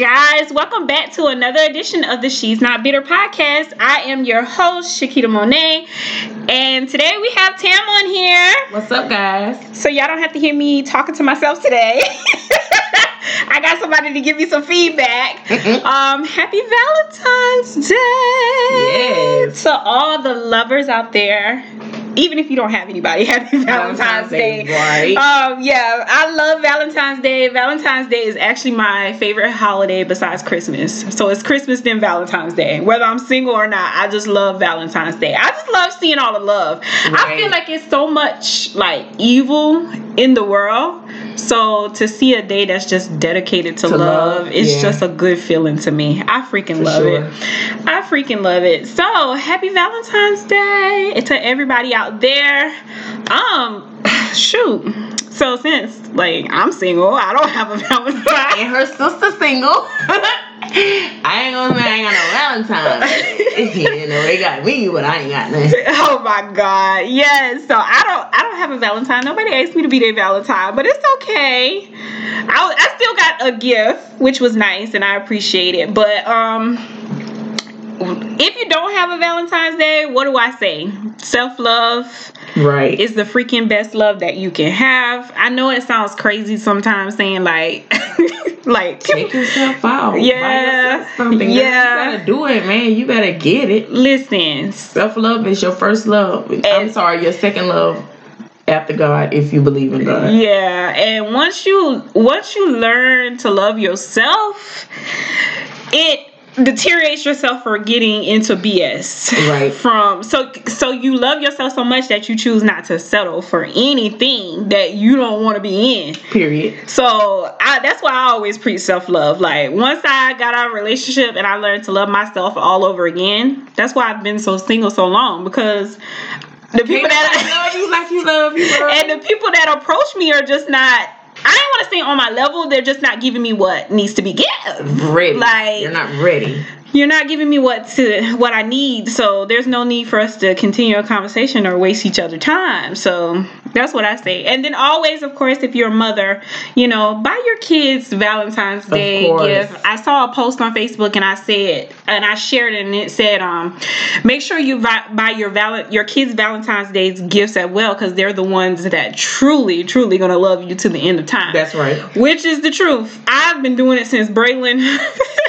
guys? Welcome back to another edition of the She's Not Bitter podcast. I am your host, Shakita Monet, and today we have Tam on here. What's up, guys? So y'all don't have to hear me talking to myself today. I got somebody to give me some feedback. um, happy Valentine's Day Yes. to all the lovers out there. Even if you don't have anybody, happy Valentine's, Valentine's Day. Day, right. Um, yeah, I love Valentine's Day. Valentine's Day is actually my favorite holiday besides Christmas. So it's Christmas then Valentine's Day. Whether I'm single or not, I just love Valentine's Day. I just love seeing all the love. I feel like it's so much like evil in the world. So to see a day that's just dedicated to, To love, love, it's yeah. just a good feeling to me. I freaking For love sure. it. I freaking love it. So happy Valentine's Day to everybody out there. Um, shoot. So since like I'm single, I don't have a Valentine. And her sister single. I ain't gonna say I ain't got no Valentine. you know, they got me, but I ain't got nothing. Oh my god. Yes. So I don't I don't have a Valentine. Nobody asked me to be their Valentine, but it's okay. I, I still got a gift, which was nice and I appreciate it. But um if you don't have a Valentine's Day, what do I say? Self-love Right. It's the freaking best love that you can have. I know it sounds crazy sometimes saying like like Take yourself out. Yeah. something. Yeah. You gotta do it, man. You better get it. listen, Self love is your first love. I'm sorry, your second love after God, if you believe in God. Yeah, and once you once you learn to love yourself, it deteriorates yourself for getting into BS. Right. From so so you love yourself so much that you choose not to settle for anything that you don't want to be in. Period. So I, that's why I always preach self love. Like once I got out of a relationship and I learned to love myself all over again, that's why I've been so single so long because the people People that I love you like you love you, girl. and the people that approach me are just not I don't want to say on my level, they're just not giving me what needs to be given. ready. Like- you're not ready. You're not giving me what to what I need, so there's no need for us to continue a conversation or waste each other time. So that's what I say. And then always, of course, if you're a mother, you know, buy your kids Valentine's Day gift. I saw a post on Facebook and I said, and I shared it, and it said, um, make sure you buy your val- your kids Valentine's Day's gifts as well, because they're the ones that truly, truly gonna love you to the end of time. That's right. Which is the truth. I've been doing it since Braylon.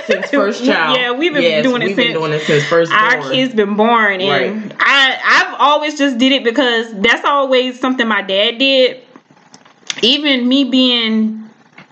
Since first child. Yeah, we've been Yes, doing it we've since been doing it since first our born. kids been born, and I I've always just did it because that's always something my dad did. Even me being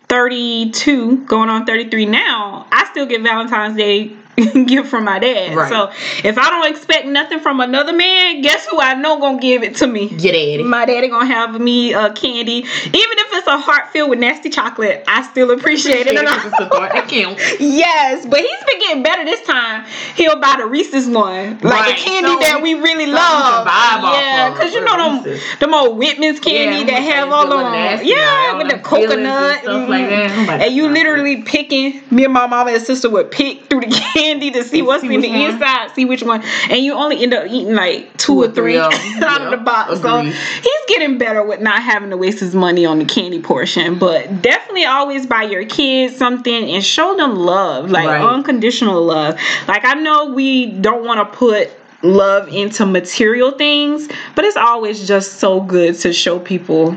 32, going on 33 now, I still get Valentine's Day gift from my dad. Right. So if I don't expect nothing from another man, guess who I know gonna give it to me? Get at it. My daddy gonna have me uh, candy, even if it's a heart filled with nasty chocolate. I still appreciate it. And I- It's a thought that counts. Yes, but he's been getting better this time. He'll buy the Reese's one, like Right, the candy so that we really to love. yeah, because you know them, Reese's. them old Whitman's candy Yeah, that have all that look them, nasty, yeah, all with the them fillings and coconut stuff like mhm. that. And you literally picking. Me and my mama and sister would pick through the candy to see what's See in the one. inside, see which one, and you only end up eating like two, or three, of out of the box. So he's getting better with not having to waste his money on the candy portion. But definitely always buy your kids something and show them love, like Right. unconditional love. Like I know we don't want to put love into material things, but it's always just so good to show people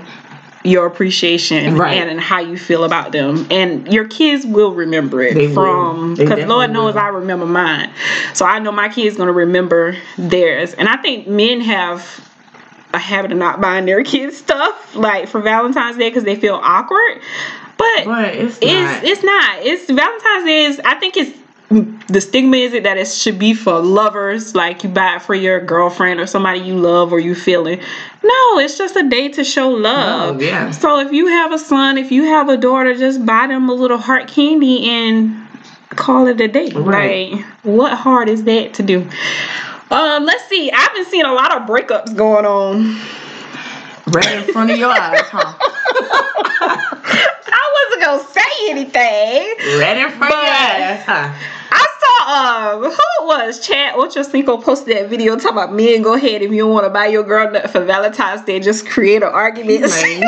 your appreciation Right. and, and how you feel about them and your kids will remember it They from because lord knows will. i remember mine so i know my kids gonna remember theirs and i think men have a habit of not buying their kids stuff like for valentine's day because they feel awkward but But it's it's not. it's not. It's Valentine's Day is I think it's the stigma is it that it should be for lovers, like you buy it for your girlfriend or somebody you love or you feeling. No, it's just a day to show love. Love, yeah. So if you have a son, if you have a daughter, just buy them a little heart candy and call it a day. Right. Like what hard is that to do? Um, let's see. I've been seeing a lot of breakups going on. right in front of your eyes, huh? Gonna say anything. In front But- huh? I saw um who it was Chad Ochocinco posted that video talking about men go ahead if you don't want to buy your girl nothing for Valentine's Day, just create an argument. Man,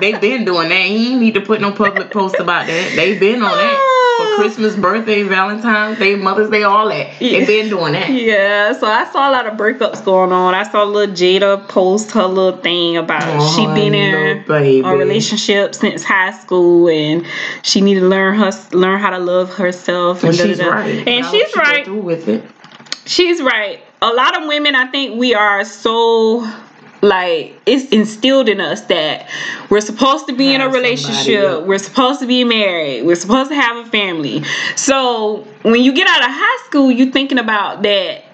they been doing that. He need to put no public post about that. They've been on that for Christmas, birthday, Valentine's Day, Mother's Day, all that. Yeah. They've been doing that. Yeah, so I saw a lot of breakups going on. I saw little Jada post her little thing about Oh, she been in baby. a relationship since high school and she need to learn her learn how to love herself. And da, she's da. right. And she's she right. Through with it. She's right. A lot of women, I think we are so like it's instilled in us that we're supposed to be in a Have somebody, relationship, we're supposed to be married, we're supposed to have a family. So when you get out of high school, you're thinking about that.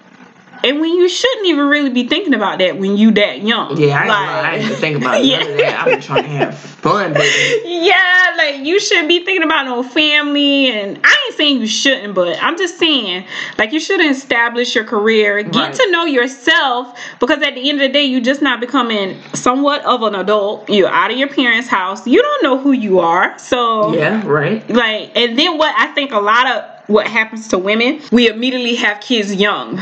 And when you shouldn't even really be thinking about that when you that young. Yeah, I ain't, Like- I even think about none of that. Been trying to have fun, baby. Yeah, like you should be thinking about no family, and I ain't saying you shouldn't, but I'm just saying like you should establish your career, get Right. to know yourself, because at the end of the day, you're just not becoming somewhat of an adult. You're out of your parents' house. You don't know who you are, so Yeah, right. like, and then what I think a lot of what happens to women, we immediately have kids young,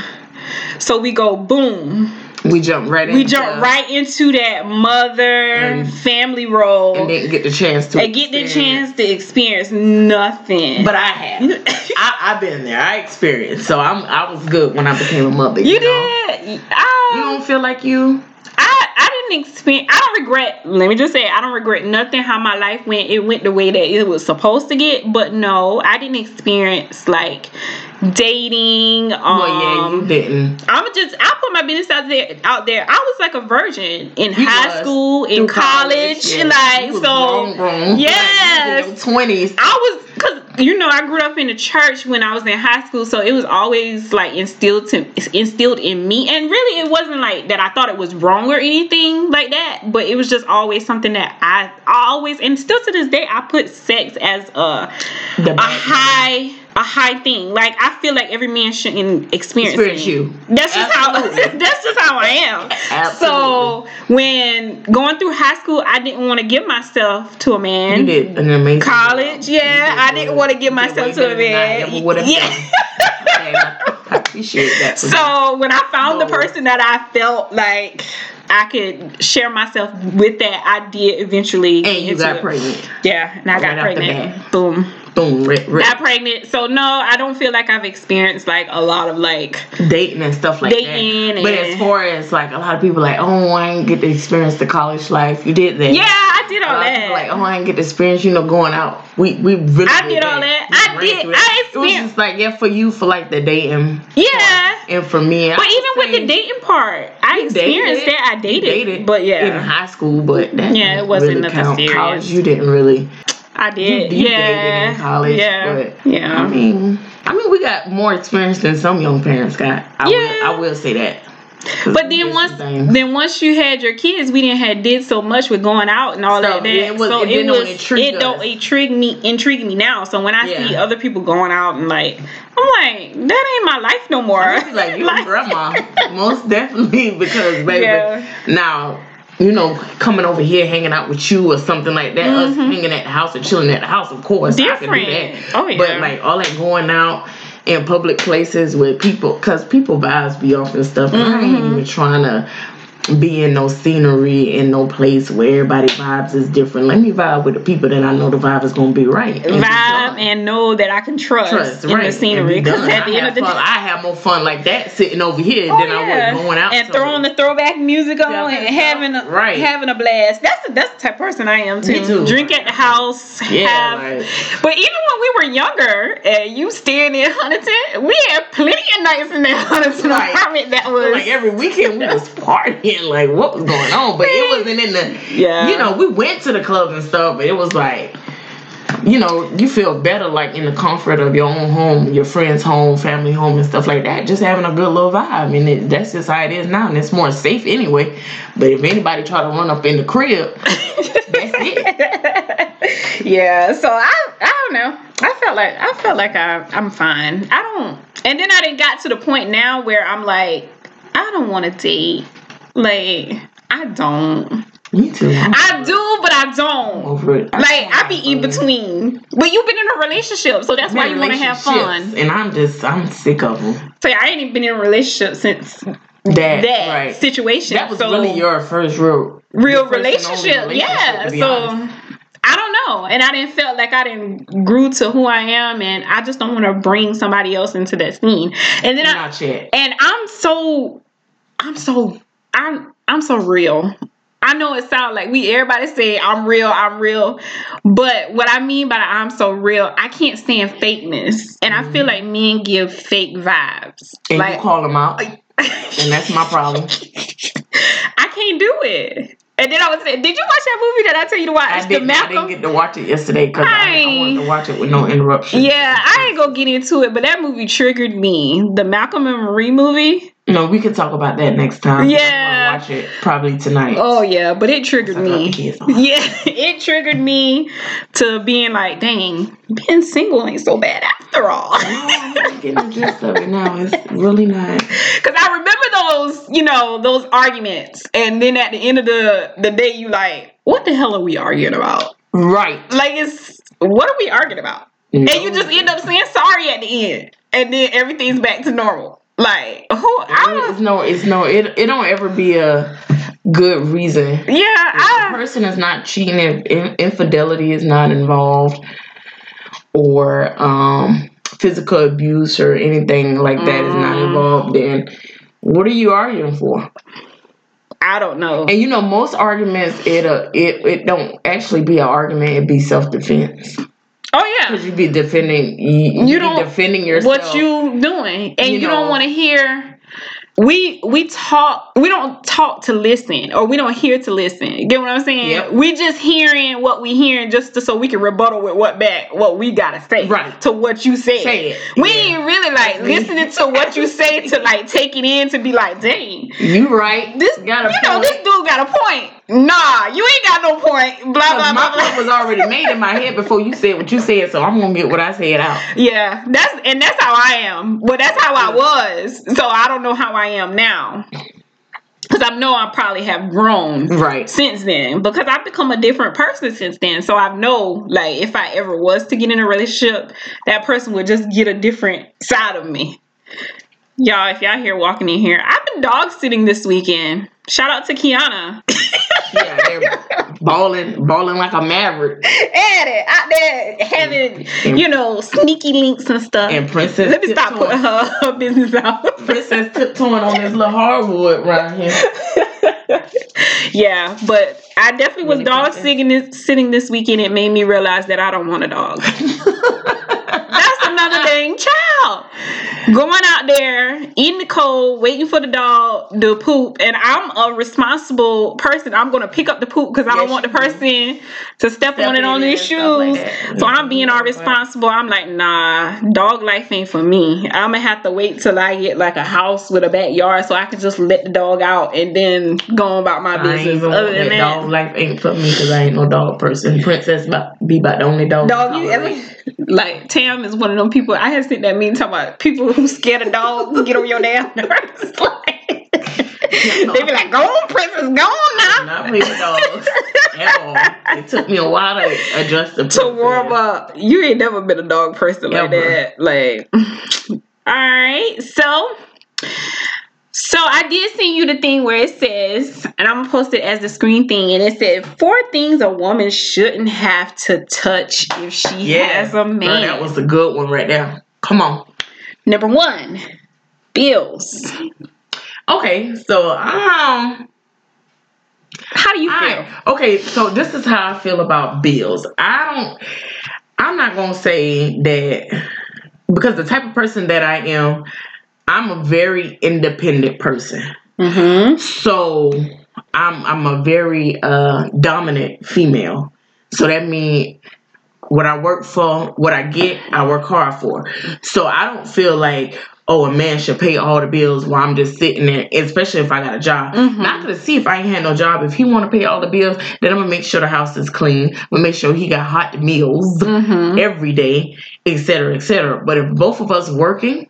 so we go boom. We jump right. We jump right into that mother And- family role and didn't get the chance to and get the chance to experience nothing. But I have. I, I've been there. I experienced. So I'm. I was good when I became a mother. you You, know? did. I, You don't feel like you. I I didn't experience. I don't regret. Let me just say, I don't regret nothing. How my life went. It went the way that it was supposed to get. But no, I didn't experience like dating. Um, well, yeah, you didn't. I'm just. I put my business out there. Out there. I was like a virgin in You high school, in Through college, yeah. like so. grown, grown. Yes. Twenties. I was because you know I grew up in the church when I was in high school, so it was always like instilled to instilled in me, and really it wasn't like that. I thought it was wrong or anything like that, but it was just always something that I, I always and still to this day I put sex as a The a high a high thing. Like I feel like every man shouldn't experience, Experience you. That's just Absolutely. how that's just how I am. So when going through high school, I didn't want to give myself to a man You did an amazing college. job. Yeah, did I didn't want to give myself to a better than I man. would have Yeah. I appreciate that. so when I found the person that I felt like I could share myself with, that I did eventually. and you got it. pregnant. Yeah, and I Right got pregnant. Boom. Boom. Rip, rip. Got pregnant. So no, I don't feel like I've experienced like a lot of like dating and stuff like Dating that. But as far as like a lot of people like, oh, I didn't get to experience the college life. You did that. Yeah, I did all that. like, oh, I didn't get to experience, you know, going out. We we really. I did all that. We I did-. I It was experienced- just like yeah, for you for like the dating. yeah. And for me, But even with the dating part, I experienced that. I dated, but yeah, in high school, but that Yeah, it wasn't really nothing count. serious. College, you didn't really. I did. you yeah, in college, yeah, but yeah. I mean, I mean, we got more experience than some young parents got. I Yeah. will, I will say that. But then once then once you had your kids, we didn't have did so much with going out and all So, that. yeah, it was- so it it was it don't intrigue me intrigue me now. So when I Yeah. see other people going out and like I'm like, that ain't my life no more. Like you grandma, most definitely because baby. Yeah. Now you know coming over here hanging out with you or something like that. Us hanging at the house or chilling at the house, of course. I can do Mm-hmm. Different. that. Oh, yeah. But like all that going out in public places with people, cause people vibes be off and stuff. And I ain't Mm-hmm. even trying to. Be in no scenery in no place where everybody vibes is different. Let me vibe with the people that I know the vibe is gonna be right. and vibe and know that I can trust, trust, in right? the scenery. Because at the I end of the fun. day, I have more fun like that sitting over here Oh, than yeah. I would going out and somewhere. throwing the throwback music on Yeah, and having a right. having a blast. That's the that's the type of person I am too. Me too. Drink at the house. Yeah, have, like- but even when we were younger, and you staying in Huntington, we had plenty of nights in that Huntington Right. apartment. That was like every weekend we was partying, like what was going on? But it wasn't in the, Yeah. You know, we went to the clubs and stuff, but it was like, you know, you feel better like in the comfort of your own home, your friend's home, family home, and stuff like that. Just having a good little vibe, and it, that's just how it is now, and it's more safe anyway. But if anybody try to run up in the crib, that's it. yeah. So I I don't know. I felt like I felt like I I'm fine. I don't. And then I didn't got to the point now where I'm like I don't want to date. Like I don't. Me too. I'm do, but I don't. over it. Like I be in between. But you've been in a relationship, so that's why you want to have fun. And I'm just, I'm sick of them. So I ain't even been in a relationship since That, that right. situation. That was so really your first real, real first relationship. relationship, Yeah. So honest. I don't know, and I didn't felt like I didn't grew to who I am, and I just don't want to bring somebody else into that scene. And then I, Not yet. and I'm so, I'm so, I'm, I'm so real. I know it sounds like we everybody say I'm real, I'm real, but what I mean by I'm so real, I can't stand fakeness, and I mm-hmm. feel like men give fake vibes. And like you call them out, and that's my problem. I can't do it. And then I was saying, did you watch that movie that I tell you to watch? I the didn't, I didn't get to watch it yesterday because I, I I- wanted to watch it with no interruption. yeah, I ain't gonna get into it, but that movie triggered me. The Malcolm and Marie movie. No, we could talk about that next time. Yeah. I'm watch it probably tonight. Oh yeah, but it triggered me. the kids on. Yeah, it triggered me to being like, dang, being single ain't so bad after all. I'm getting the gist of it now. It's really not. Cause I remember those, you know, those arguments, and then at the end of the the day, you like, what the hell are we arguing about? Right. Like, it's what are we arguing about? And you just end up saying sorry at the end, and then everything's back to normal. Like, who? I It's no, it's no, it, it don't ever be a good reason. yeah, If the person is not cheating, if in- infidelity is not involved, or um, physical abuse or anything like that is not Mm. involved, then what are you arguing for? I don't know. And you know, most arguments it uh, it it don't actually be an argument; it be self defense Oh yeah, because you be defending you, you, don't- defending yourself. what you doing and You you, don't want to hear we we talk we don't talk to listen or we don't hear to listen you get what i'm saying Yep. we just hearing what we hearing just to, so we can rebuttal with what back what we gotta say Right. to what you said Say it. we Yeah. ain't really like That's me. listening to what you say to like take it in to be like dang You right? this got a you know this dude got a point nah you ain't got no point blah blah blah my blah point was already made in my head before you said what you said, so I'm gonna get what I said out. Yeah, that's and that's how I am. Well, that's how I was. So I don't know how I am now. Because I know I probably have grown Right. since then. Because I've become a different person since then. So I know, like, if I ever was to get in a relationship, that person would just get a different side of me. Y'all, if y'all here walking in here, I've been dog sitting this weekend. Shout out to Kiana. Yeah, they're balling, balling like a maverick. At it, out there having, you know, sneaky links and stuff. And Princess Let me stop putting her, her business out. Princess tiptoeing on this little hardwood right here. yeah, but I definitely was dog sitting this, sitting this weekend. It made me realize that I don't want a dog. That's another thing, child. Going out there, in the cold, waiting for the dog to poop, and I'm a responsible person. I'm gonna pick up the poop because I don't want the you do. person to step, on it on in his and like shoes. that. so I'm being all responsible. I'm like, nah, dog life ain't for me. I'm gonna have to wait till I get like a house with a backyard so I can just let the dog out and then go on about my I business. Other than that that, dog life ain't for me because I ain't no dog person. Princess be about the only dog. Dog, you ever like Tam is one of them people. I had seen that meme talking about people who scared of dogs get on your damn nerves. like, they be like, "Go on, princess, go on now." Not with dogs at all. It took me a while to adjust the To warm up, you ain't never been a dog person like that. Like, all right, so. So I did send you the thing where it says, and I'm gonna post it as the screen thing, and it said four things a woman shouldn't have to touch if she Yeah, has a man. Girl, that was a good one right there. Come on. Number one, bills. Okay, so um, How do you feel? I, okay, so this is how I feel about bills. I don't. I'm not gonna say that because the type of person that I am, I'm a very independent person. Mm-hmm. So I'm I'm a very uh dominant female. So that means what I work for, what I get, I work hard for. So I don't feel like oh a man should pay all the bills while I'm just sitting there, especially if I got a job. Mhm. Not to see if I ain't had no job. If he want to pay all the bills, then I'm gonna make sure the house is clean. I'm gonna make sure he got hot meals Mm-hmm. every day, etc. cetera, et cetera. But if both of us working,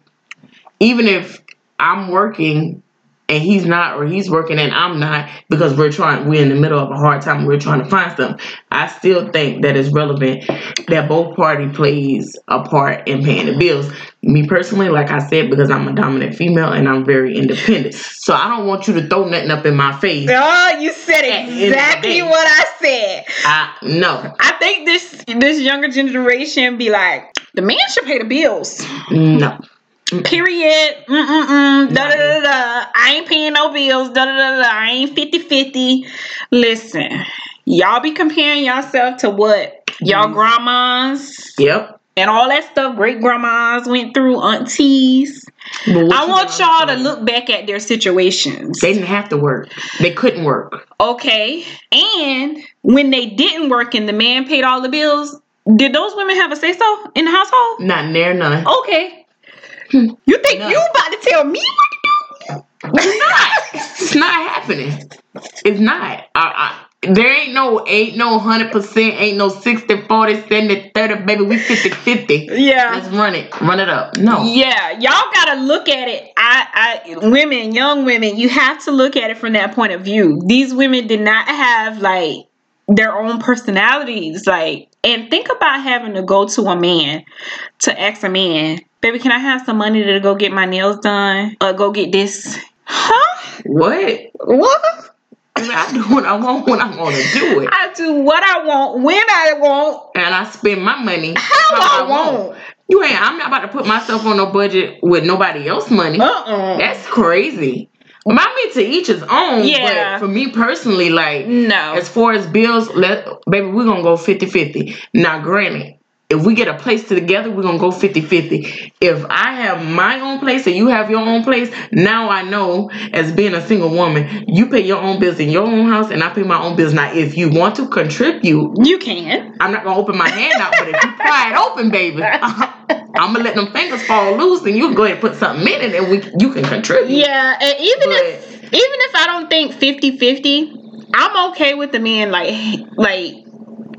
even if I'm working and he's not or he's working and I'm not because we're trying we're in the middle of a hard time we're trying to find something I still think that it's relevant that both party plays a part in paying the bills. Me personally like I said because I'm a dominant female and I'm very independent. So I don't want you to throw nothing up in my face. Oh, you said At the end of the exactly what I said. I no. I think this this younger generation be like, the man should pay the bills. no Period. Mm-mm-mm. Da da da da. I ain't paying no bills. Da da da da. I ain't 50-50. Listen, y'all be comparing yourself to what y'all Mhm. grandmas yep and all that stuff great grandmas went through, aunties. I want y'all to look back at their situations. they didn't have to work they couldn't work Okay. And when they didn't work and the man paid all the bills, did those women have a say so in the household? not near none Okay. Hmm. You think No. you about to tell me what to do? It's not. It's not happening. It's not. I, I, there ain't no ain't no hundred percent, ain't no 60, 40, 70, 30, baby. We 50, 50. Yeah. Let's run it. Run it up. No. Yeah, y'all gotta look at it. I, I, women, young women, you have to look at it from that point of view. These women did not have like their own personalities, like, and think about having to go to a man to ask a man, baby, can I have some money to go get my nails done or go get this? Huh? What? What? I do what I want when I want to do it. I do what I want when I want, And I spend my money how I want. You ain't I'm not about to put myself on no budget with nobody else money. Uh-uh. That's crazy. I mean to each his own. Yeah. But for me personally, like No. As far as bills, let baby, we're gonna go 50-50. Now, granted, if we get a place together, we're gonna go 50-50. If I have my own place and you have your own place, now I know as being a single woman, you pay your own bills in your own house and I pay my own bills. Now, if you want to contribute, You can. I'm not gonna open my hand out, but if you pry it open, baby, I'm gonna let them fingers fall loose and you can go ahead and put something in it and we you can contribute. Yeah, and even But- if even if I don't think 50-50, I'm okay with the man like like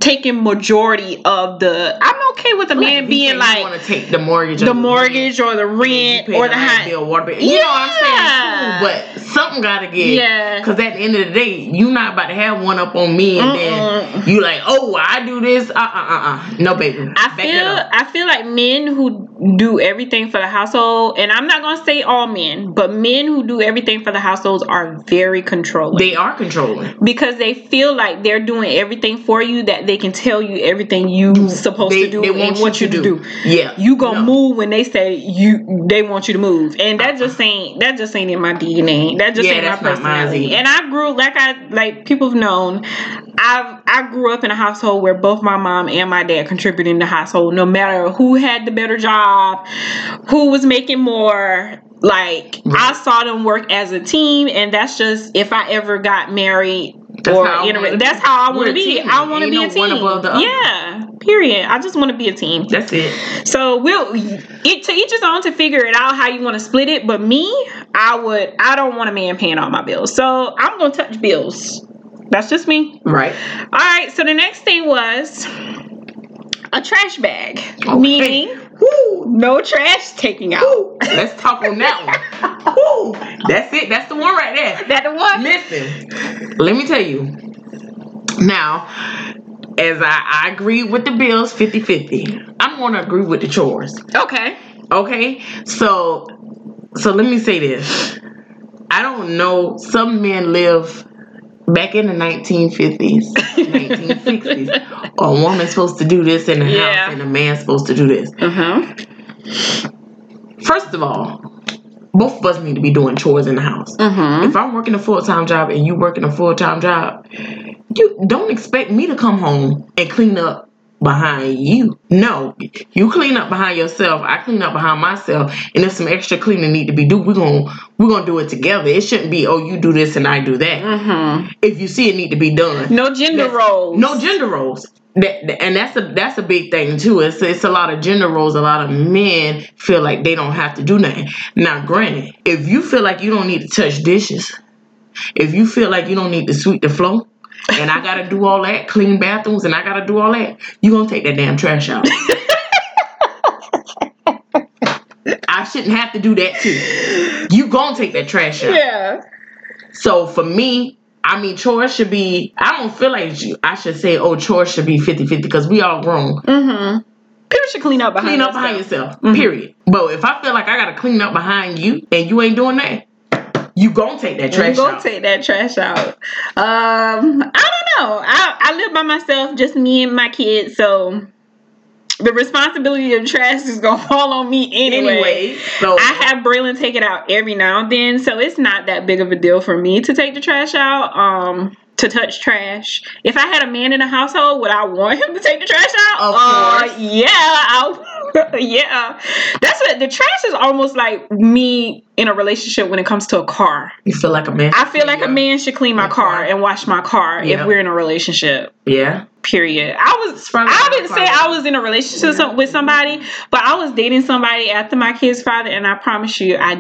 taking majority of the I'm okay with the man being like want to take the mortgage, or the rent. mortgage or the rent or the the high bill, water bill. You know what I'm Yeah. saying? But something gotta get. Yeah. Because at the end of the day, you not about to have one up on me and then Mm-mm. you like, oh, I do this. Uh uh uh uh. No, baby. I Back feel. I feel like men who do everything for the household, and I'm not gonna say all men, but men who do everything for the households are very controlling. They are controlling. because they feel like they're doing everything for you that they can tell you everything you supposed They, to do they and want what you to do. Yeah. You gonna No. move when they say you they want you to move, and that just uh-huh. ain't that just ain't in my DNA. That just Yeah, ain't my personality. And I grew like I like people have known. I've I grew up in a household where both my mom and my dad contributed in the household, no matter who had the better job, who was making more. Like I saw them work as a team, and that's just if I ever got married That's or how I in a- wanna that's be. how I want to be. team. I want to Ain't be no a team. one above the other. Yeah, period. I just want to be a team. That's it. So we'll it to each his own to figure it out how you want to split it. But me, I would I don't want a man paying all my bills. So I'm gonna touch bills. That's just me. Right. All right. So the next thing was a trash bag, Okay. meaning Woo. no trash taking out. Woo. Let's talk on that one. Woo. That's it. That's the one right there. That the one. Listen, let me tell you. Now, as I, I agree with the bills 50 50, I'm going to agree with the chores. Okay. Okay? So, so let me say this. I don't know. Some men live back in the 1950s, 1960s. A woman's supposed to do this in the Yeah. house and a man's supposed to do this. Uh huh. First of all, both of us need to be doing chores in the house. Uh huh. If I'm working a full time job and you working a full time job, you don't expect me to come home and clean up behind you. No, you clean up behind yourself. I clean up behind myself. And if some extra cleaning need to be do, we're gonna we're gonna do it together. It shouldn't be oh you do this and I do that. Huh. If you see it need to be done, No gender roles. no gender roles. That- and that's a that's a big thing too. It's it's a lot of gender roles. A lot of men feel like they don't have to do nothing. Now, granted, if you feel like you don't need to touch dishes, if you feel like you don't need to sweep the floor, and I gotta do all that, clean bathrooms, and I gotta do all that, you gonna take that damn trash out. I shouldn't have to do that too. you gonna take that trash out. Yeah. So for me, I mean, chores should be. I don't feel like you, I should say, oh, chores should be 50-50 because we all grown. Mm-hmm. People should clean up behind Clean up themselves. behind yourself. Mhm. Period. But if I feel like I gotta clean up behind you and you ain't doing that, you gonna take that trash out. You trash gonna take that trash out. Um, I don't know. I I live by myself, just me and my kids, so the responsibility of trash is gonna fall on me anyway. anyway, so I have Braylon take it out every now and then, so it's not that big of a deal for me to take the trash out. Um, to touch trash. If I had a man in the household, would I want him to take the trash out? Of Uh, course. yeah, I'll, yeah. That's what the trash is almost like me in a relationship when it comes to a car. you feel like a man. I feel like a man should clean my My car car. and wash my car Yeah. if we're in a relationship. Yeah. Period. I was. From I didn't say. I was in a relationship some- with somebody, but I was dating somebody after my kid's father, and I promise you, I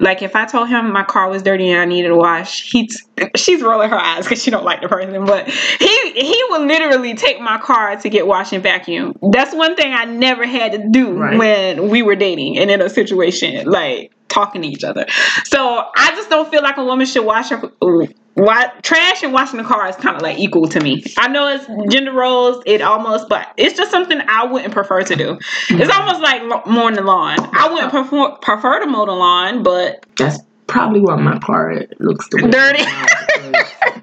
like if I told him my car was dirty and I needed a wash, he'd. She's rolling her eyes because she don't like the person, but he he would literally take my car to get washed and vacuum. That's one thing I never had to do Right. when we were dating and in a situation like talking to each other. So I just don't feel like a woman should wash her. Why, trash and washing the car is kind of like equal to me. I know it's mm. gender roles, it almost, but it's just something I wouldn't prefer to do. It's mm. almost like lo- mowing the lawn. I wouldn't prefer, prefer to mow the lawn, but That's probably why my car looks the way. Dirty.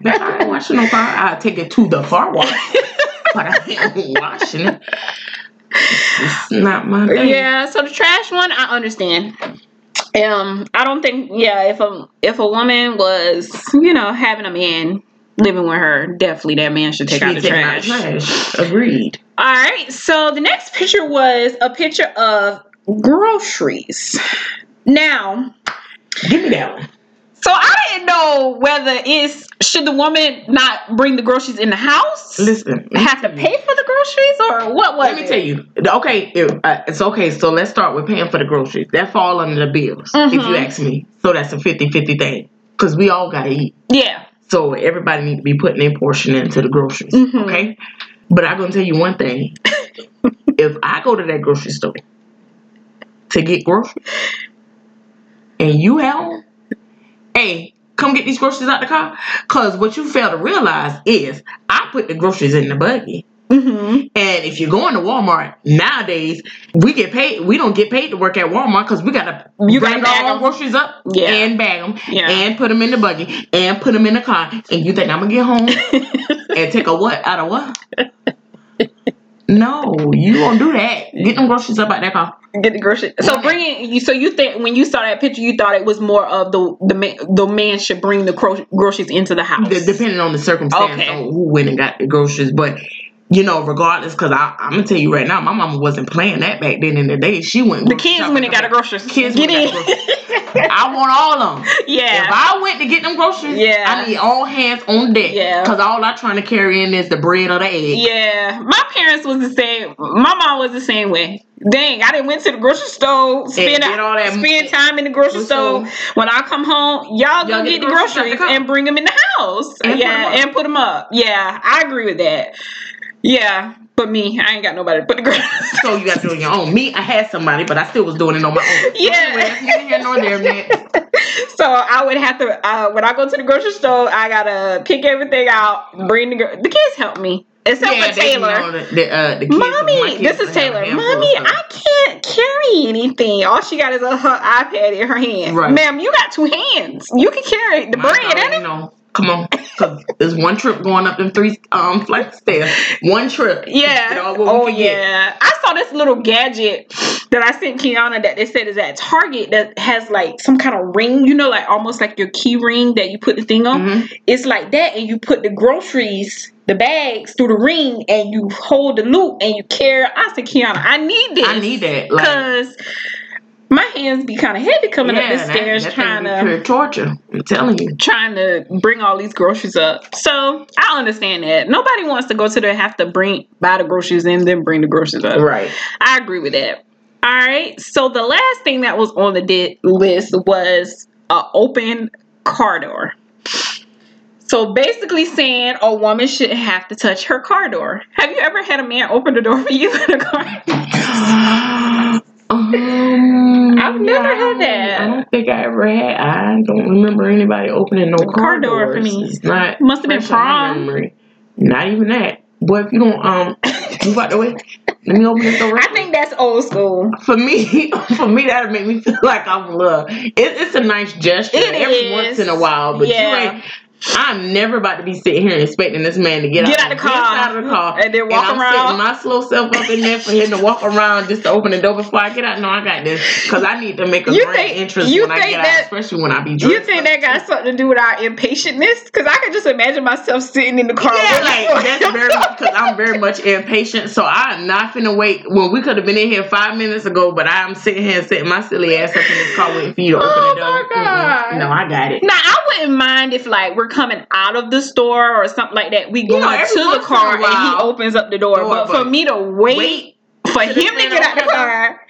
But I ain't washing no car. I take it to the car wash, but I ain't washing it. It's not my thing. yeah. So the trash one, I understand. Um, I don't think, yeah, if a if a woman was, you know, having a man living with her, definitely that man should take She out the trash. trash. Agreed. All right. So the next picture was a picture of groceries. Now, Give me that one. so I didn't know whether it's should the woman not bring the groceries in the house, Listen. have to pay for the groceries, or what was Let me it? tell you. Okay, it- uh, it's okay. So let's start with paying for the groceries. That fall under the bills, if Mhm. you ask me. So that's a 50-50 thing. Because we all gotta eat. Yeah. So everybody need to be putting their portion into the groceries. Mhm. Okay? But I'm gonna tell you one thing. if I go to that grocery store to get groceries and you have them, hey, come get these groceries out the car. Cause what you fail to realize is I put the groceries in the buggy. Mm-hmm. And if you're going to Walmart nowadays, we get paid. We don't get paid to work at Walmart because we gotta You bring gotta all 'em. groceries up Yeah. and bag them Yeah. and put them in the buggy and put them in the car. And you think I'm gonna get home and take a what out of what? No, you won't do that. Get them groceries up out that car. Get the groceries. So bringing you. So you think when you saw that picture, you thought it was more of the the man, the man should bring the gro- groceries into the house. Depending on the circumstance Okay. on who went and got the groceries, but. You know, regardless, because I'm gonna tell you right now, my mama wasn't playing that back then in the day. She went. the kids when they got the groceries. Kids get in. groceries. I want all of them. Yeah. If. I went to get them groceries, Yeah. I need all hands on deck. Yeah. Because all I'm trying to carry in is the bread or the egg. Yeah, my parents was the same. My mom was the same way. Dang, I didn't went to the grocery store, spend get all that- spend time in the grocery Grocery store. When I come home, y'all go Y'all get, the groceries, car. and bring them in the house. And yeah, up. and put them up. Yeah, I agree with that. Yeah, but me, I ain't got nobody to put the groceries. So you got to do it on your own. Me, I had somebody, but I still was doing it on my own. Yeah. Anyway, nor there, man. so I would have to uh, when I go to the grocery store, I gotta pick everything out, bring the gro- the kids help me. Except yeah, for Taylor. the, the, uh, the kids, Mommy, this is Taylor. Mommy. I can't carry anything. All she got is a, her iPad in her hand. Right. Ma'am, you got two hands. You can carry the My bread, ain't it? know, come on. Cause there's one trip going up them three um flights of stairs. One trip. Yeah. You know, what we oh get. yeah. I saw this little gadget that I sent Kiana that they said is at Target that has like some kind of ring, you know, like almost like your key ring that you put the thing on. Mhm. It's like that, and you put the groceries, the bags through the ring, and you hold the loop and you carry. I said, Kiana, I need this. I need that. Like, because my hands be kind of heavy coming up the stairs that, that trying to pure torture. I'm telling you. trying to bring all these groceries up. So I understand that. Nobody wants to go to the have to bring buy the groceries and then bring the groceries up. Right. I agree with that. All right. So the last thing that was on the di- list was a open car door. So basically saying a woman shouldn't have to touch her car door. Have you ever had a man open the door for you in a car? um, I've never I had that. I don't think I ever had. I don't remember anybody opening no car, car door for me. It's not. Must have been prom. Not even that. Boy, if you don't um move out the way, let me open this door. I think that's old school. for me, for me, that'll make me feel like I'm loved. It, it's a nice gesture It every is. once in a while, but Yeah. you ain't. I'm never about to be sitting here expecting this man to get, Get out, out the car. side of the car And then walk I'm around. my slow self up in there for him to walk around just to open the door before I get out. No, I got this because I need to make a You grand think- entrance you when I think get that- out, especially when I be dressed. You think up. that got something to do with our impatientness? Because I can just imagine myself sitting in the car. Yeah, like that's very because I'm very much impatient. So I'm not finna wait. Well, we could have been in here five minutes ago, but I'm sitting here setting my silly ass up in this car waiting for you to open Oh the door. my God. Mm-mm. No, I got it. Now I wouldn't mind if like we're coming out of the store or something like that. We go know, into the once in a car and he opens up the door. Door, but for me to wait, wait for him to get out the the car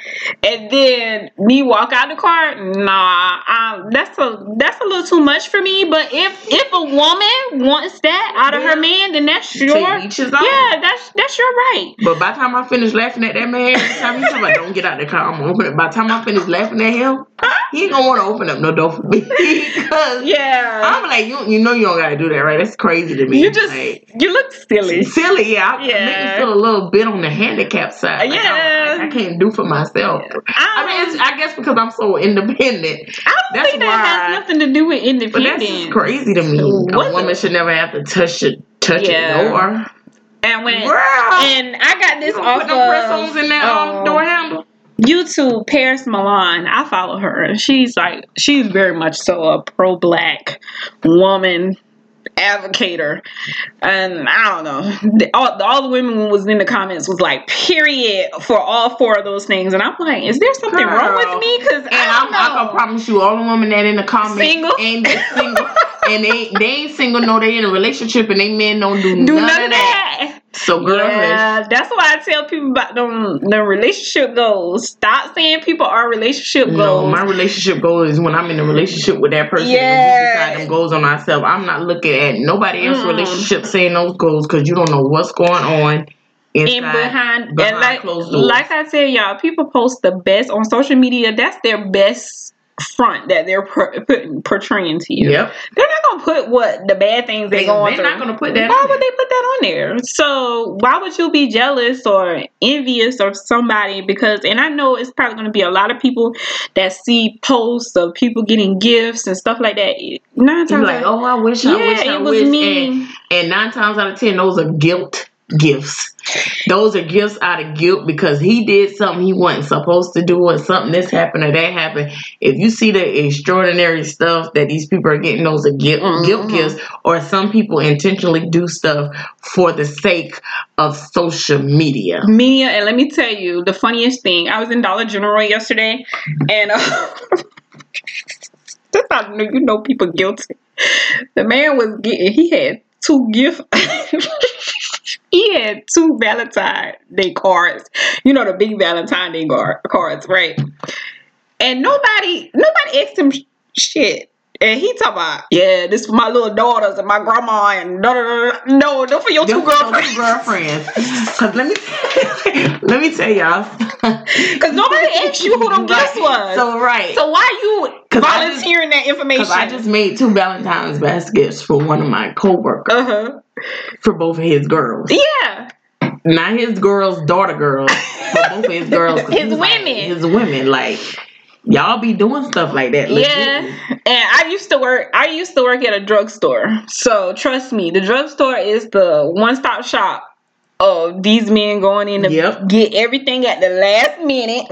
and then me walk out the car, nah, um, that's a that's a little too much for me. But if if a woman wants that out of her man, then that's your each his own. yeah, that's that's your right. But by the time I finish laughing at that man, every time he talking about don't get out the car, I'm gonna open it. By the time I finish laughing at him, he ain't gonna want to open up no door for me because Yeah, I'm like, you, you know, you don't gotta do that, right? That's crazy to me. you just like, you look silly. silly. Yeah, I, Yeah. make me feel a little bit on the handicap side. Like, Yeah. I, I can't do for myself. I mean, it's, I guess because I'm so independent. I don't That's think that why- has nothing to do with independence. But that's crazy to me. What's a woman it- should never have to touch it, touch Yeah. it door. And when Girl, and I got this off put press in that um, um, door handle. YouTube, Paris Milan. I follow her, and she's like she's very much so a pro-black woman advocator, and I don't know. The- all, all the women was in the comments was like, "Period" for all four of those things, and I'm like, is there something wrong with me? Because And I'm, I can promise you, all the women that in the comments Single? ain't single, and they they ain't single. No, they in a relationship, and they men don't do, do none, none of that. So, girl, Yeah, that's why I tell people about them the relationship goals. Stop saying people are relationship no, goals. my relationship goal is when I'm in a relationship with that person. Yeah. and we decide them goals on ourselves. I'm not looking at nobody else's Mm. relationship saying those goals because you don't know what's going on inside. in behind, behind and like, closed doors. like I said, y'all, people post the best on social media. That's their best front that they're per- putting portraying to you. Yep. They're not gonna put what the bad things they They- going they're through. not gonna put that Why on would they put that on there? So why would you be jealous or envious of somebody? Because and I know it's probably gonna be a lot of people that see posts of people getting gifts and stuff like that. Nine times like, out- oh, I wish, I wish, I it was wish. me. And, and nine times out of ten, those are guilt gifts. Those are gifts out of guilt because he did something he wasn't supposed to do, or something this happened or that happened. If you see the extraordinary stuff that these people are getting, those are guilt, Mhm. guilt gifts, or some people intentionally do stuff for the sake of social media. Mia, and let me tell you the funniest thing. I was in Dollar General yesterday, and uh, just how you know- you know people guilty. The man was getting. He had two gift. had two Valentine Day cards. You know the big Valentine Day cards, right? And nobody, nobody asked him sh- shit. And he talk about, yeah, this for my little daughters and my grandma and no, no, no, no, no, for your two Them- them girlfriends. girlfriends. Cause let me let me tell y'all. Because nobody asked you who them gifts was. So, right. So why you 'Cause I just- volunteering that information? Because I just made two Valentine's baskets for one of my coworkers uh huh. for both of his girls. Yeah. Not his girls, daughter girls, but both of his girls. 'cause His was like, women. his women. Like y'all be doing stuff like that. legit. Yeah, and I used to work. I used to work at a drugstore, so trust me, the drugstore is the one-stop shop of these men going in to Yep. get everything at the last minute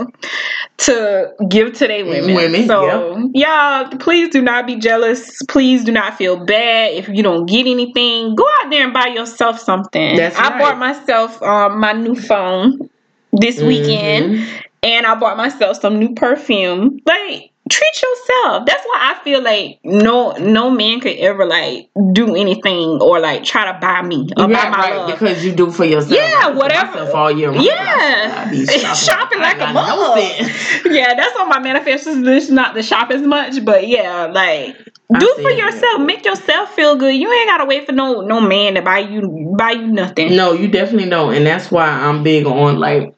to give to their women. Women, so y'all, please do not be jealous. Please do not feel bad if you don't get anything. Go out there and buy yourself something. That's I right. bought myself um, my new phone this weekend Mhm. And I bought myself some new perfume. Like, treat yourself. That's why I feel like no no man could ever like do anything or like try to buy me or buy Right, my right, love. because you do for yourself. Yeah, for whatever. all year round. Yeah. Be Shopping like a I got no yeah, that's on my manifestos list. Not to shop as much, but yeah, like do for it. yourself. Make yourself feel good. You ain't gotta wait for no no man to buy you buy you nothing. No, you definitely don't, and that's why I'm big on like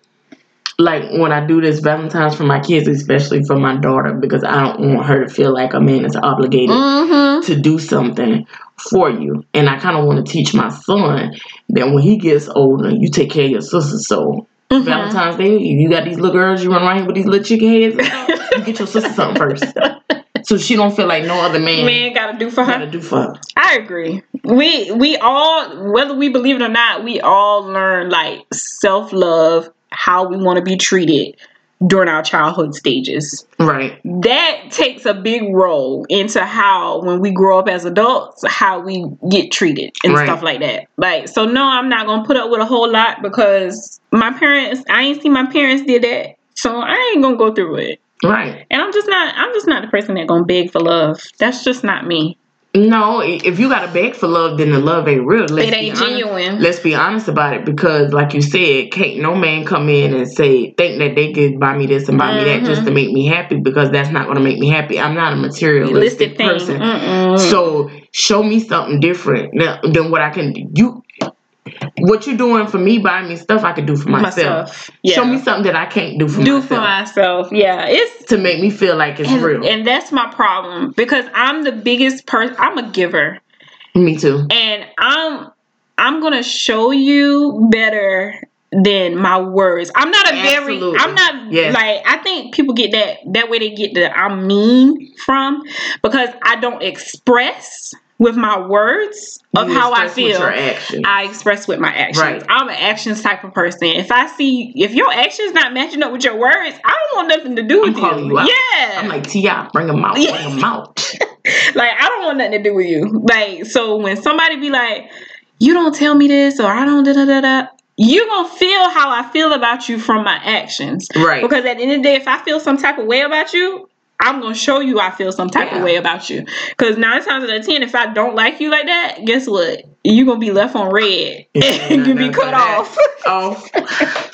like when I do this Valentine's for my kids, especially for my daughter, because I don't want her to feel like a man is obligated Mm-hmm. to do something for you. And I kind of want to teach my son that when he gets older, you take care of your sister. So Mm-hmm. Valentine's Day, you got these little girls, you run around here with these little chicken heads. you get your sister something first, so she don't feel like no other man, Man gotta do for her. gotta do for her. I agree. We we all, whether we believe it or not, we all learn like self love, how we want to be treated during our childhood stages. Right. That takes a big role into how, when we grow up as adults, how we get treated and Right. stuff like that. Like, so no, I'm not gonna put up with a whole lot because my parents, I ain't seen my parents did that, so I ain't gonna go through it. Right. And I'm just not, I'm just not the person that gonna beg for love. That's just not me. No, if you gotta beg for love, then the love ain't real. Let's It be ain't honest. genuine. Let's be honest about it, because like you said, can't no man come in and say think that they could buy me this and buy me that just Mm-hmm. to make me happy, because that's not gonna make me happy. I'm not a materialistic person. Mm-mm. So show me something different than than what I can do. You, what you're doing for me, buying me stuff I could do for myself. myself. Yeah. Show me something that I can't do for myself. do myself for myself. Yeah, it's to make me feel like it's and, real. and that's my problem because I'm the biggest person. I'm a giver, me too. and I'm I'm gonna show you better than my words. I'm not a very. I'm not Yes. like I think people get that that way they get the I'm mean from because I don't express with my words of You how I feel. I express with my actions. Right. I'm an actions type of person. If I see if your actions not matching up with your words, I don't want nothing to do I'm with you. you out. Yeah. I'm like T.I., bring them out, Yeah. bring them out. like I don't want nothing to do with you. Like so when somebody be like, you don't tell me this or I don't da da da da. You gonna feel how I feel about you from my actions, Right. Because at the end of the day, if I feel some type of way about you, I'm gonna show you I feel some type Yeah. of way about you. Because nine times out of ten, if I don't like you like that, guess what? You're gonna be left on red and you be cut off. off.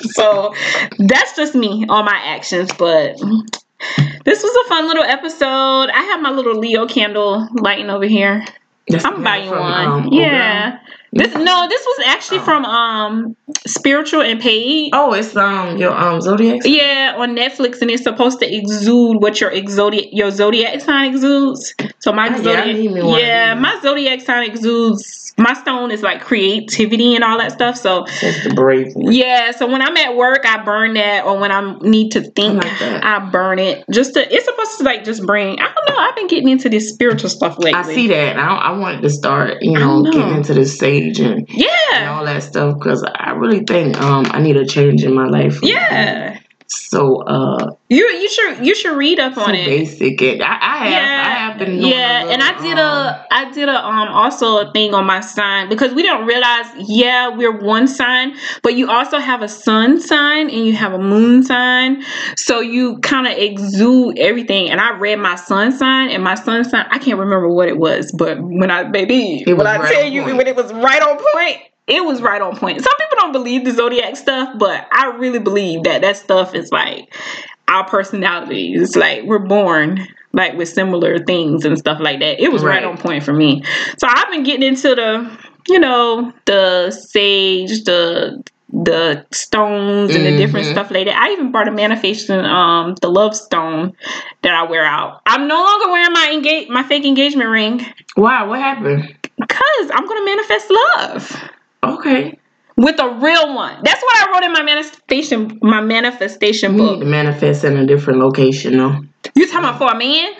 so that's just me on my actions, but this was a fun little episode. I have my little Leo candle lighting over here. That's I'm gonna buy you one. um, yeah. This no, this was actually Oh. from um Spiritual and Paid. Oh, it's um your um zodiac. Yeah, on Netflix, and it's supposed to exude what your zodiac your zodiac sign exudes. So my Oh, yeah, zodiac, me yeah, my zodiac sign exudes. My stone is like creativity and all that stuff. So That's the brave one. yeah, so when I'm at work, I burn that, or when I need to think, I like. I burn it. Just to, it's supposed to like just bring. I don't know. I've been getting into this spiritual stuff lately. I see that. I, I wanted to start, you know, know. getting into the sage and, and Yeah, all that stuff because I really think um I need a change in my life. yeah. So uh, You you should you should read up on it. basic. And I, I have I have been yeah, and I did um, a I did a um also a thing on my sign because we don't realize yeah we're one sign, but you also have a sun sign and you have a moon sign, so you kind of exude everything. And I read my sun sign and my sun sign I can't remember what it was, but when I baby It when I tell you when it was right on point. It was right on point. Some people don't believe the zodiac stuff, but I really believe that that stuff is like our personalities. It's like we're born like with similar things and stuff like that. It was right, Right. on point for me. So I've been getting into the, you know, the sage, the the stones and the different Mhm. stuff like that. I even bought a manifestation, um, the love stone that I wear out. I'm no longer wearing my engage my fake engagement ring Why? What happened? because I'm gonna manifest love Okay. with a real one. That's what I wrote in my manifestation my manifestation We need book. to manifest in a different location, though. You talking about for a man?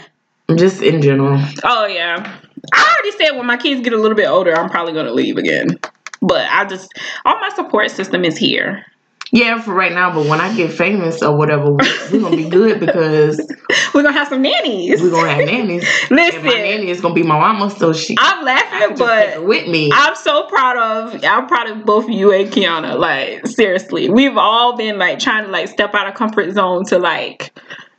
Just in general. Oh yeah. I already said when my kids get a little bit older, I'm probably gonna leave again. But I just all my support system is here. Yeah, for right now. But when I get famous or whatever, we're gonna be good because We're gonna have some nannies. we're gonna have nannies. Listen, And my nanny is gonna be my mama, so she I'm laughing, just take her but with me. I'm so proud of I'm proud of both you and Kiana. Like seriously, we've all been like trying to like step out of comfort zone to like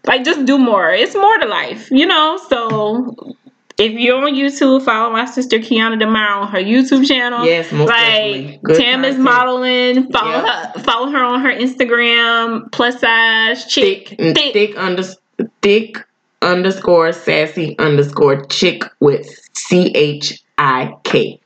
like just do more. It's more to life, you know. So if you're on YouTube, follow my sister Kiana Demar on her YouTube channel. Yes, most like Tam is modeling. Follow Yep. her. Follow her on her Instagram. Plus size chick. thick, thick. thick, under, thick underscore sassy underscore chick with C H I K.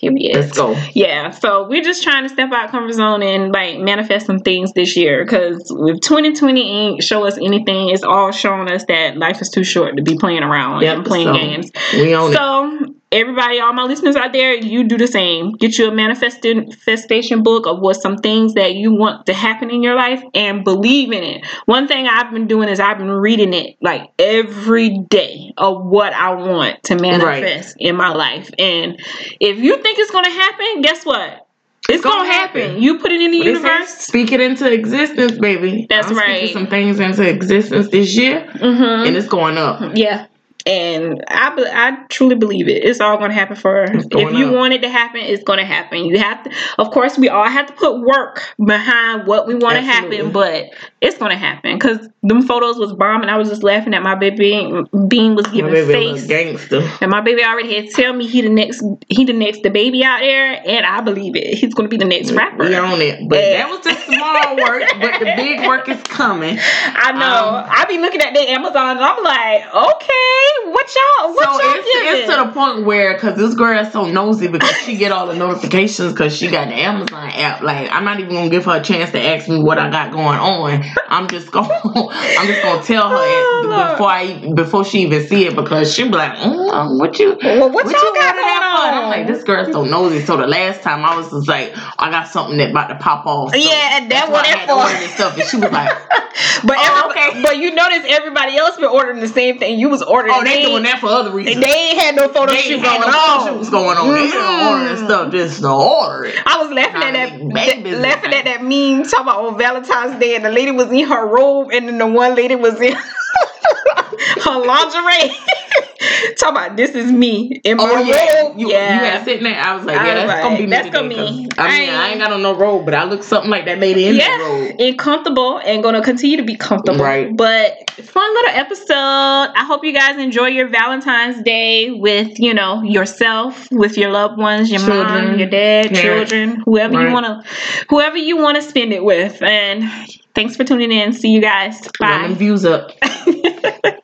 Period. Let's go. Yeah, so we're just trying to step out of comfort zone and like manifest some things this year because if 2020 ain't show us anything, it's all showing us that life is too short to be playing around Yep, and playing so games. We own it. Everybody, all my listeners out there, you do the same. Get you a manifestation book of what some things that you want to happen in your life and believe in it. One thing I've been doing is I've been reading it like every day of what I want to manifest in my life. And if you think it's gonna happen, guess what? It's, gonna gonna, happen. happen. You put it in the What it universe. says, Speak it into existence, baby. That's I'm right. Some things into existence this year, Mm-hmm. and it's going up. Yeah. And I, I truly believe it. It's all going to happen for her. If you up. want it to happen, it's going to happen. You have to, of course, we all have to put work behind what we want to happen, but it's going to happen because them photos was bomb, and I was just laughing at my baby. Bean, Bean was giving face, gangster. and my baby already had tell me he the next, he the next the baby out there, and I believe it. He's going to be the next rapper. We on it. But Yeah. that was just small work, but the big work is coming. I know. Um, I be looking at the Amazon, and I'm like, okay, what y'all, what so y'all it's, it's to the point where because this girl is so nosy because she get all the notifications because she got the Amazon app. Like I'm not even gonna give her a chance to ask me what I got going on. I'm just gonna I'm just gonna tell her Oh, before I before she even see it because she'll be like, mm, what you Well, what, what y'all you got going on? I'm like, this girl's so nosy. So the last time I was just like, I got something that about to pop off. So Yeah, and that what it had to order for. this stuff. And she was like, But Oh, okay. but you notice everybody else been ordering the same thing. You was ordering. oh, they doing that for other reasons. They ain't had no photo They shoot going no on. shoots going on. They don't mm-hmm. order stuff just to order it. I was laughing at that, that- business laughing at that meme talking about on Valentine's Day, and the lady was in her robe, and then the one lady was in her lingerie. Talk about this is me in oh, my Oh yeah, robe. you, yeah. you had sitting there. I was like, yeah, was that's gonna be me. that's gonna be 'cause, me. I I mean, ain't- I ain't got on no robe, but I look something like that lady in yeah, that robe. and comfortable and gonna continue to be comfortable. Right. But fun little episode. I hope you guys enjoy your Valentine's Day with, you know, yourself, with your loved ones, your mom, your dad, parents. children, whoever you wanna whoever you wanna spend it with. And thanks for tuning in. See you guys. Run them Bye. views up.